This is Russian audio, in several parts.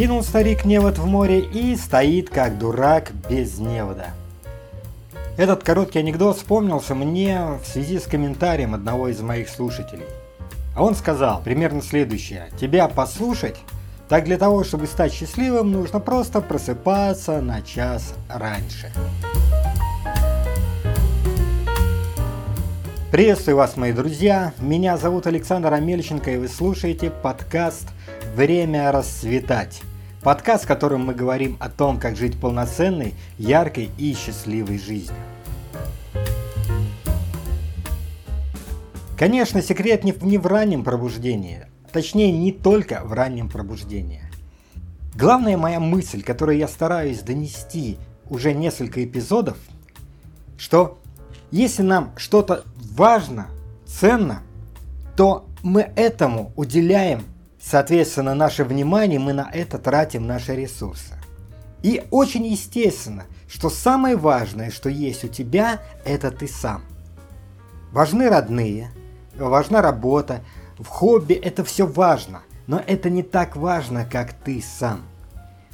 Кинул старик невод в море и стоит как дурак без невода. Этот короткий анекдот вспомнился мне в связи с комментарием одного из моих слушателей. А он сказал примерно следующее. Тебя послушать, так для того, чтобы стать счастливым, нужно просто просыпаться на час раньше. Приветствую вас, мои друзья. Меня зовут Александр Амельченко, и вы слушаете подкаст «Время расцветать». Подкаст, в котором мы говорим о том, как жить полноценной, яркой и счастливой жизнью. Конечно, секрет не в, не в раннем пробуждении, точнее не только в раннем пробуждении. Главная моя мысль, которую я стараюсь донести уже несколько эпизодов, что если нам что-то важно, ценно, то мы этому уделяем Соответственно, наше внимание, мы на это тратим наши ресурсы. И очень естественно, что самое важное, что есть у тебя, это ты сам. Важны родные, важна работа, в хобби это все важно, но это не так важно, как ты сам.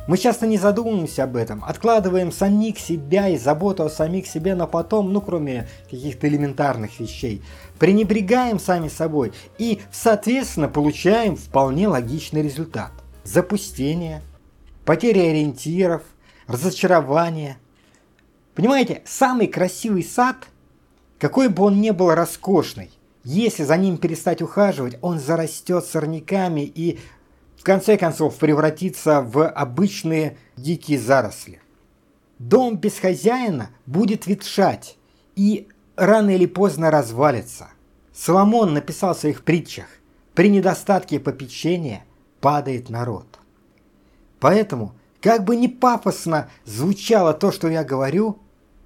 Мы часто не задумываемся об этом, откладываем самих себя и заботу о самих себе на потом, ну кроме каких-то элементарных вещей. Пренебрегаем сами собой и, соответственно, получаем вполне логичный результат. Запустение, потеря ориентиров, разочарование. Понимаете, самый красивый сад, какой бы он ни был роскошный, если за ним перестать ухаживать, он зарастет сорняками и конце концов превратиться в обычные дикие заросли. Дом без хозяина будет ветшать и рано или поздно развалится. Соломон написал в своих притчах «При недостатке попечения падает народ». Поэтому, как бы ни пафосно звучало то, что я говорю,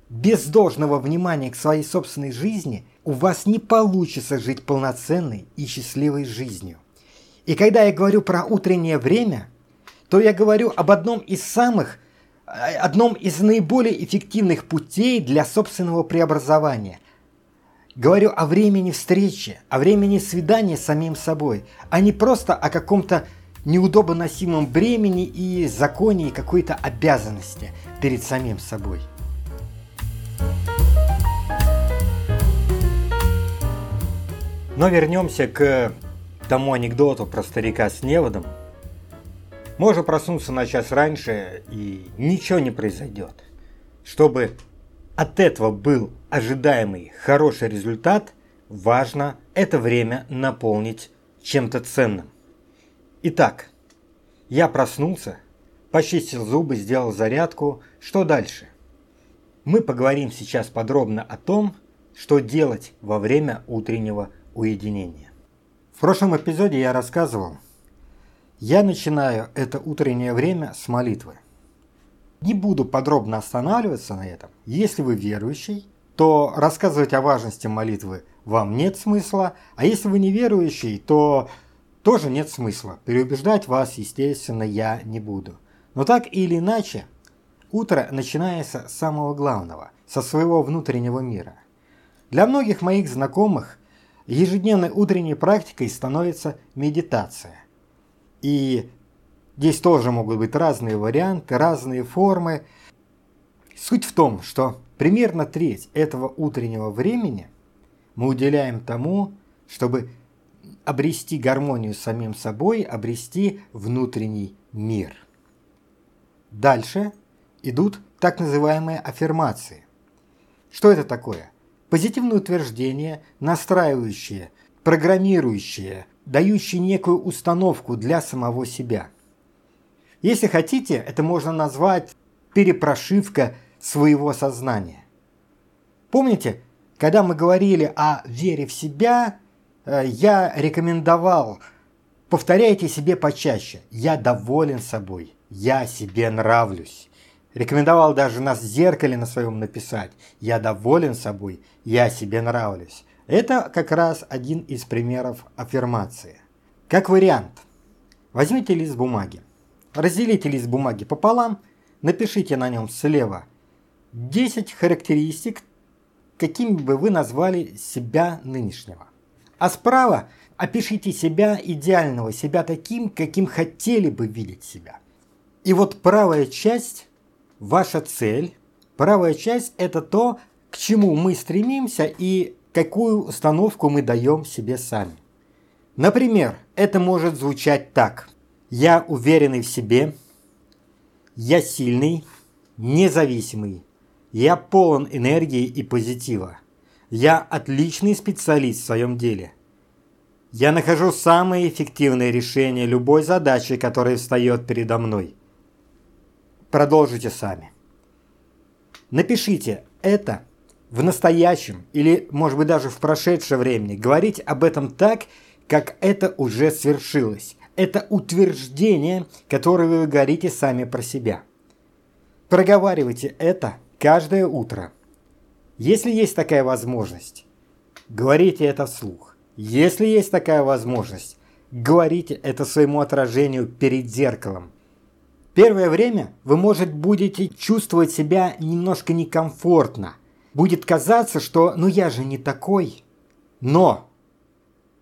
без должного внимания к своей собственной жизни у вас не получится жить полноценной и счастливой жизнью. И когда я говорю про утреннее время, то я говорю об одном из самых, э, одном из наиболее эффективных путей для собственного преобразования. Говорю о времени встречи, о времени свидания с самим собой, а не просто о каком-то неудобоносимом бремени и законе и какой-то обязанности перед самим собой. Но вернемся к тому анекдоту про старика с неводом, можно проснуться на час раньше и ничего не произойдет. Чтобы от этого был ожидаемый хороший результат, важно это время наполнить чем-то ценным. Итак, я проснулся, почистил зубы, сделал зарядку. Что дальше? Мы поговорим сейчас подробно о том, что делать во время утреннего уединения. В прошлом эпизоде я рассказывал, я начинаю это утреннее время с молитвы. Не буду подробно останавливаться на этом. Если вы верующий, то рассказывать о важности молитвы вам нет смысла, а если вы не верующий, то тоже нет смысла. Переубеждать вас, естественно, я не буду. Но так или иначе, утро начинается с самого главного, со своего внутреннего мира. Для многих моих знакомых ежедневной утренней практикой становится медитация. И здесь тоже могут быть разные варианты, разные формы. Суть в том, что примерно треть этого утреннего времени мы уделяем тому, чтобы обрести гармонию с самим собой, обрести внутренний мир. Дальше идут так называемые аффирмации. Что это такое? Позитивные утверждения, настраивающие, программирующие, дающие некую установку для самого себя. Если хотите, это можно назвать перепрошивка своего сознания. Помните, когда мы говорили о вере в себя, э, я рекомендовал повторяйте себе почаще «я доволен собой», «я себе нравлюсь». Рекомендовал даже на зеркале на своем написать «Я доволен собой, я себе нравлюсь». Это как раз один из примеров аффирмации. Как вариант, возьмите лист бумаги, разделите лист бумаги пополам, напишите на нем слева 10 характеристик, какими бы вы назвали себя нынешнего. А справа опишите себя идеального, себя таким, каким хотели бы видеть себя. И вот правая часть – ваша цель. Правая часть – это то, к чему мы стремимся и какую установку мы даем себе сами. Например, это может звучать так. Я уверенный в себе, я сильный, независимый, я полон энергии и позитива. Я отличный специалист в своем деле. Я нахожу самое эффективное решение любой задачи, которая встает передо мной. Продолжите сами. Напишите это в настоящем или, может быть, даже в прошедшее время. Говорить об этом так, как это уже свершилось. Это утверждение, которое вы говорите сами про себя. Проговаривайте это каждое утро. Если есть такая возможность, говорите это вслух. Если есть такая возможность, говорите это своему отражению перед зеркалом. Первое время вы, может, будете чувствовать себя немножко некомфортно. Будет казаться, что «ну я же не такой». Но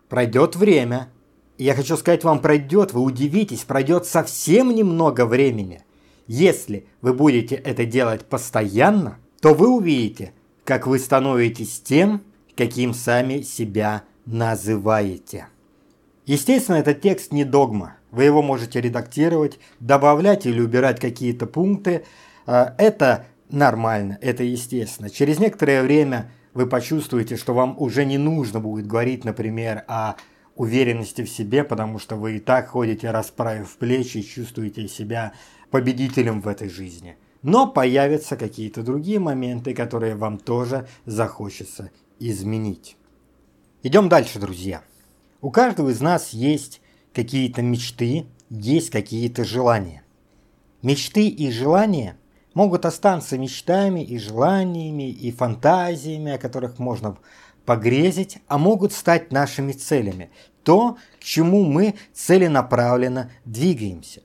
пройдет время. Я хочу сказать вам, пройдет, вы удивитесь, пройдет совсем немного времени. Если вы будете это делать постоянно, то вы увидите, как вы становитесь тем, каким сами себя называете. Естественно, этот текст не догма. Вы его можете редактировать, добавлять или убирать какие-то пункты. А, это нормально, это естественно. Через некоторое время вы почувствуете, что вам уже не нужно будет говорить, например, о уверенности в себе, потому что вы и так ходите, расправив плечи, и чувствуете себя победителем в этой жизни. Но появятся какие-то другие моменты, которые вам тоже захочется изменить. Идем дальше, друзья. У каждого из нас есть какие-то мечты, есть какие-то желания. Мечты и желания могут остаться мечтами и желаниями и фантазиями, о которых можно погрезить, а могут стать нашими целями. То, к чему мы целенаправленно двигаемся.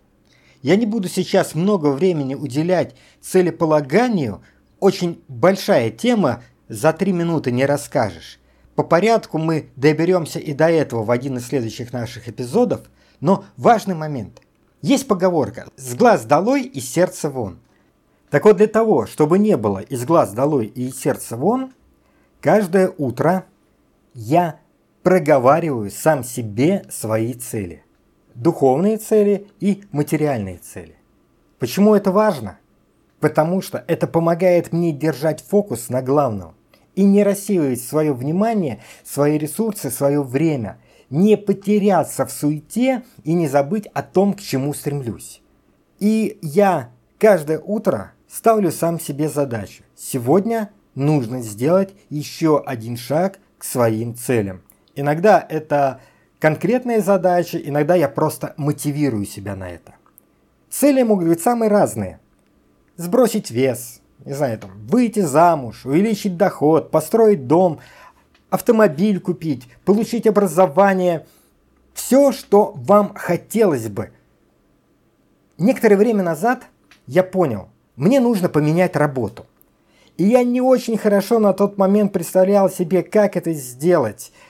Я не буду сейчас много времени уделять целеполаганию. Очень большая тема, за три минуты не расскажешь. По порядку мы доберемся и до этого в один из следующих наших эпизодов, но важный момент. Есть поговорка «с глаз долой и сердце вон». Так вот для того, чтобы не было «из глаз долой и из сердца вон», каждое утро я проговариваю сам себе свои цели духовные цели и материальные цели. Почему это важно? Потому что это помогает мне держать фокус на главном и не рассеивать свое внимание, свои ресурсы, свое время, не потеряться в суете и не забыть о том, к чему стремлюсь. И я каждое утро ставлю сам себе задачу. Сегодня нужно сделать еще один шаг к своим целям. Иногда это конкретные задачи, иногда я просто мотивирую себя на это. Цели могут быть самые разные. Сбросить вес, не знаю, там, выйти замуж, увеличить доход, построить дом, автомобиль купить, получить образование. Все, что вам хотелось бы. Некоторое время назад я понял, мне нужно поменять работу. И я не очень хорошо на тот момент представлял себе, как это сделать –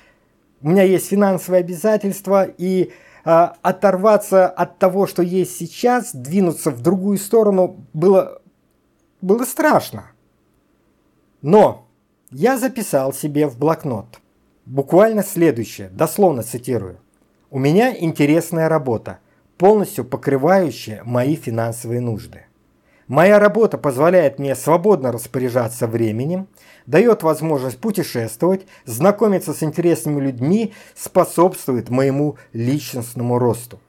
у меня есть финансовые обязательства, и э, оторваться от того, что есть сейчас, двинуться в другую сторону было, было страшно. Но я записал себе в блокнот буквально следующее, дословно цитирую. У меня интересная работа, полностью покрывающая мои финансовые нужды. Моя работа позволяет мне свободно распоряжаться временем, дает возможность путешествовать, знакомиться с интересными людьми, способствует моему личностному росту.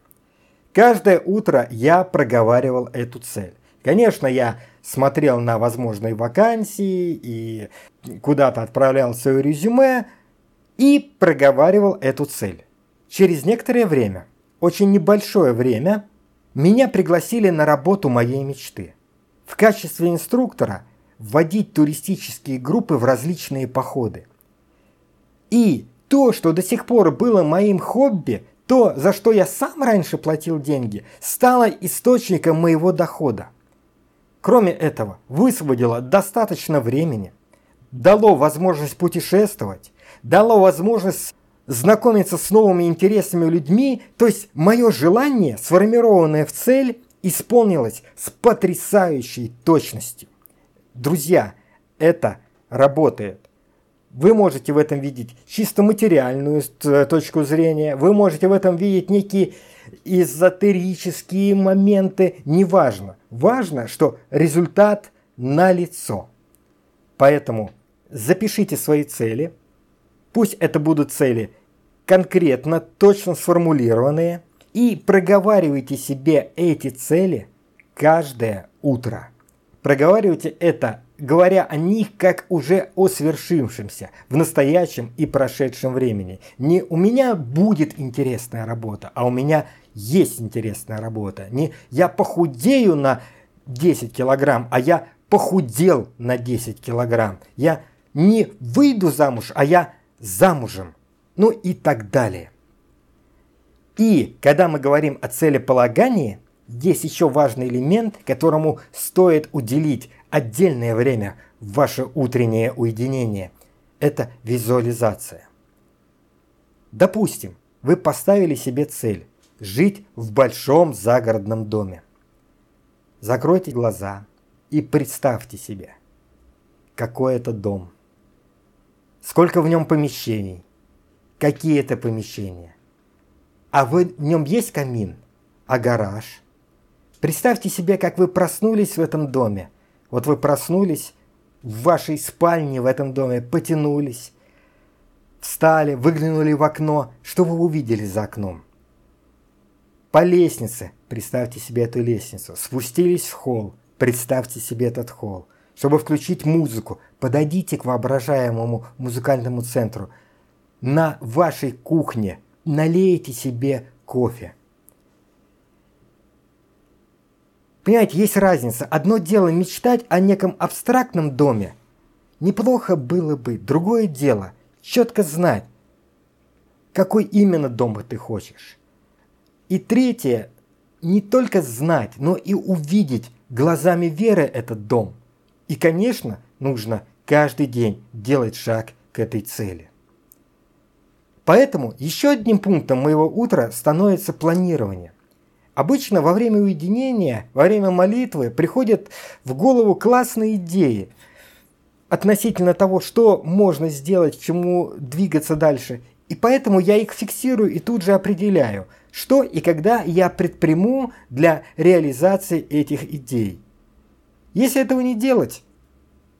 Каждое утро я проговаривал эту цель. Конечно, я смотрел на возможные вакансии и куда-то отправлял свое резюме и проговаривал эту цель. Через некоторое время, очень небольшое время, меня пригласили на работу моей мечты. В качестве инструктора – вводить туристические группы в различные походы. И то, что до сих пор было моим хобби, то, за что я сам раньше платил деньги, стало источником моего дохода. Кроме этого, высвободило достаточно времени, дало возможность путешествовать, дало возможность знакомиться с новыми интересными людьми, то есть мое желание, сформированное в цель, исполнилось с потрясающей точностью. Друзья, это работает. Вы можете в этом видеть чисто материальную э, точку зрения, вы можете в этом видеть некие эзотерические моменты, неважно. Важно, что результат налицо. Поэтому запишите свои цели. Пусть это будут цели конкретно, точно сформулированные. И проговаривайте себе эти цели каждое утро. Проговаривайте это говоря о них как уже о свершившемся в настоящем и прошедшем времени. Не у меня будет интересная работа, а у меня есть интересная работа. Не я похудею на 10 килограмм, а я похудел на 10 килограмм. Я не выйду замуж, а я замужем. Ну и так далее. И когда мы говорим о целеполагании, есть еще важный элемент, которому стоит уделить отдельное время в ваше утреннее уединение. Это визуализация. Допустим, вы поставили себе цель жить в большом загородном доме. Закройте глаза и представьте себе, какой это дом, сколько в нем помещений, какие это помещения. А в нем есть камин, а гараж. Представьте себе, как вы проснулись в этом доме, вот вы проснулись в вашей спальне в этом доме, потянулись, встали, выглянули в окно. Что вы увидели за окном? По лестнице, представьте себе эту лестницу, спустились в холл, представьте себе этот холл. Чтобы включить музыку, подойдите к воображаемому музыкальному центру. На вашей кухне налейте себе кофе. Понимаете, есть разница. Одно дело мечтать о неком абстрактном доме. Неплохо было бы. Другое дело четко знать, какой именно дом ты хочешь. И третье, не только знать, но и увидеть глазами веры этот дом. И, конечно, нужно каждый день делать шаг к этой цели. Поэтому еще одним пунктом моего утра становится планирование. Обычно во время уединения, во время молитвы приходят в голову классные идеи относительно того, что можно сделать, к чему двигаться дальше. И поэтому я их фиксирую и тут же определяю, что и когда я предприму для реализации этих идей. Если этого не делать,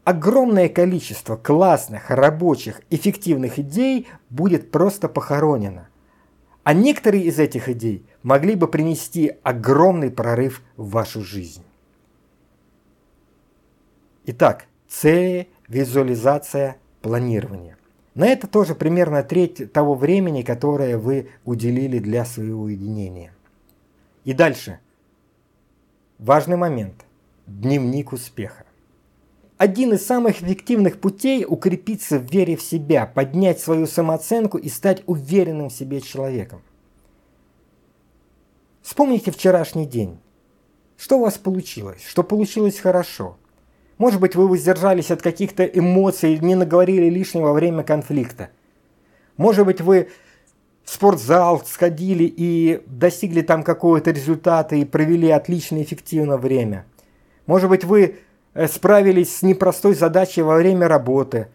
огромное количество классных, рабочих, эффективных идей будет просто похоронено. А некоторые из этих идей могли бы принести огромный прорыв в вашу жизнь. Итак, цели, визуализация, планирование. На это тоже примерно треть того времени, которое вы уделили для своего уединения. И дальше. Важный момент. Дневник успеха. Один из самых эффективных путей укрепиться в вере в себя, поднять свою самооценку и стать уверенным в себе человеком. Вспомните вчерашний день. Что у вас получилось? Что получилось хорошо? Может быть, вы воздержались от каких-то эмоций, не наговорили лишнего во время конфликта. Может быть, вы в спортзал сходили и достигли там какого-то результата и провели отлично эффективно время. Может быть, вы э, справились с непростой задачей во время работы.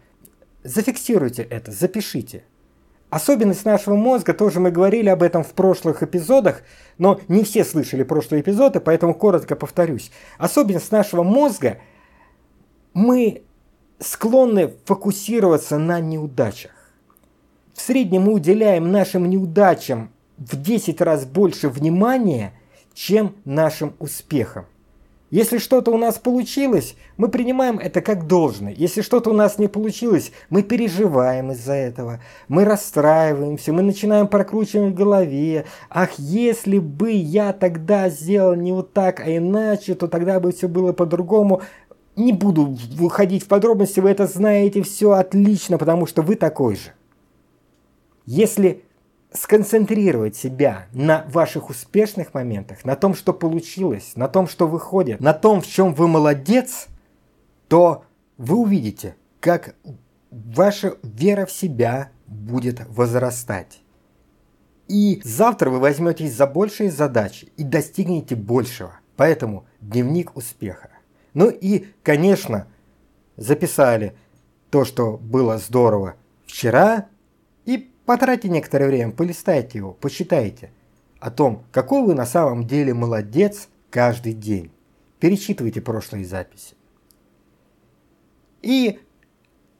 Зафиксируйте это, запишите. Особенность нашего мозга, тоже мы говорили об этом в прошлых эпизодах, но не все слышали прошлые эпизоды, поэтому коротко повторюсь. Особенность нашего мозга, мы склонны фокусироваться на неудачах. В среднем мы уделяем нашим неудачам в 10 раз больше внимания, чем нашим успехам. Если что-то у нас получилось, мы принимаем это как должное. Если что-то у нас не получилось, мы переживаем из-за этого. Мы расстраиваемся, мы начинаем прокручивать в голове. Ах, если бы я тогда сделал не вот так, а иначе, то тогда бы все было по-другому. Не буду выходить в подробности, вы это знаете все отлично, потому что вы такой же. Если сконцентрировать себя на ваших успешных моментах, на том, что получилось, на том, что выходит, на том, в чем вы молодец, то вы увидите, как ваша вера в себя будет возрастать. И завтра вы возьметесь за большие задачи и достигнете большего, Поэтому дневник успеха. Ну и, конечно, записали то, что было здорово вчера, и потратьте некоторое время, полистайте его, почитайте о том, какой вы на самом деле молодец каждый день. Перечитывайте прошлые записи. И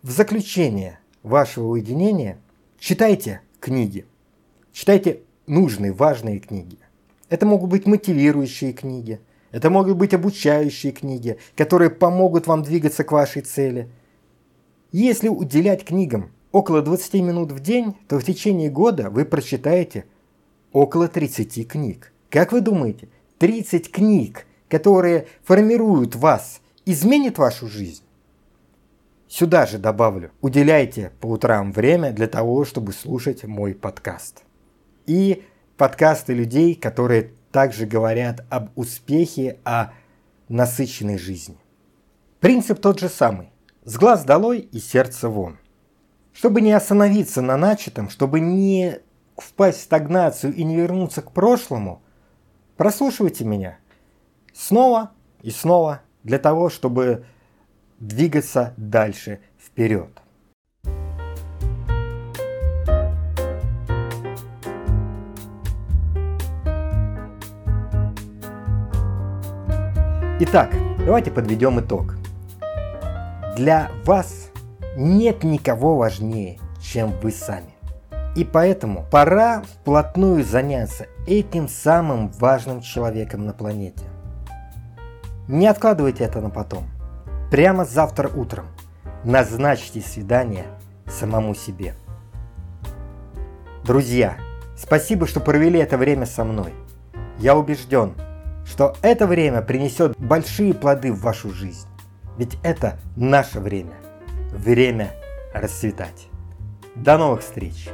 в заключение вашего уединения читайте книги. Читайте нужные, важные книги. Это могут быть мотивирующие книги, это могут быть обучающие книги, которые помогут вам двигаться к вашей цели. Если уделять книгам около 20 минут в день, то в течение года вы прочитаете около 30 книг. Как вы думаете, 30 книг, которые формируют вас, изменят вашу жизнь? Сюда же добавлю, уделяйте по утрам время для того, чтобы слушать мой подкаст. И подкасты людей, которые также говорят об успехе, о насыщенной жизни. Принцип тот же самый. С глаз долой и сердце вон. Чтобы не остановиться на начатом, чтобы не впасть в стагнацию и не вернуться к прошлому, прослушивайте меня снова и снова для того, чтобы двигаться дальше вперед. Итак, давайте подведем итог. Для вас нет никого важнее, чем вы сами. И поэтому пора вплотную заняться этим самым важным человеком на планете. Не откладывайте это на потом – Прямо завтра утром назначьте свидание самому себе. Друзья, спасибо, что провели это время со мной. Я убежден, что это время принесет большие плоды в вашу жизнь. Ведь это наше время. Время расцветать. До новых встреч!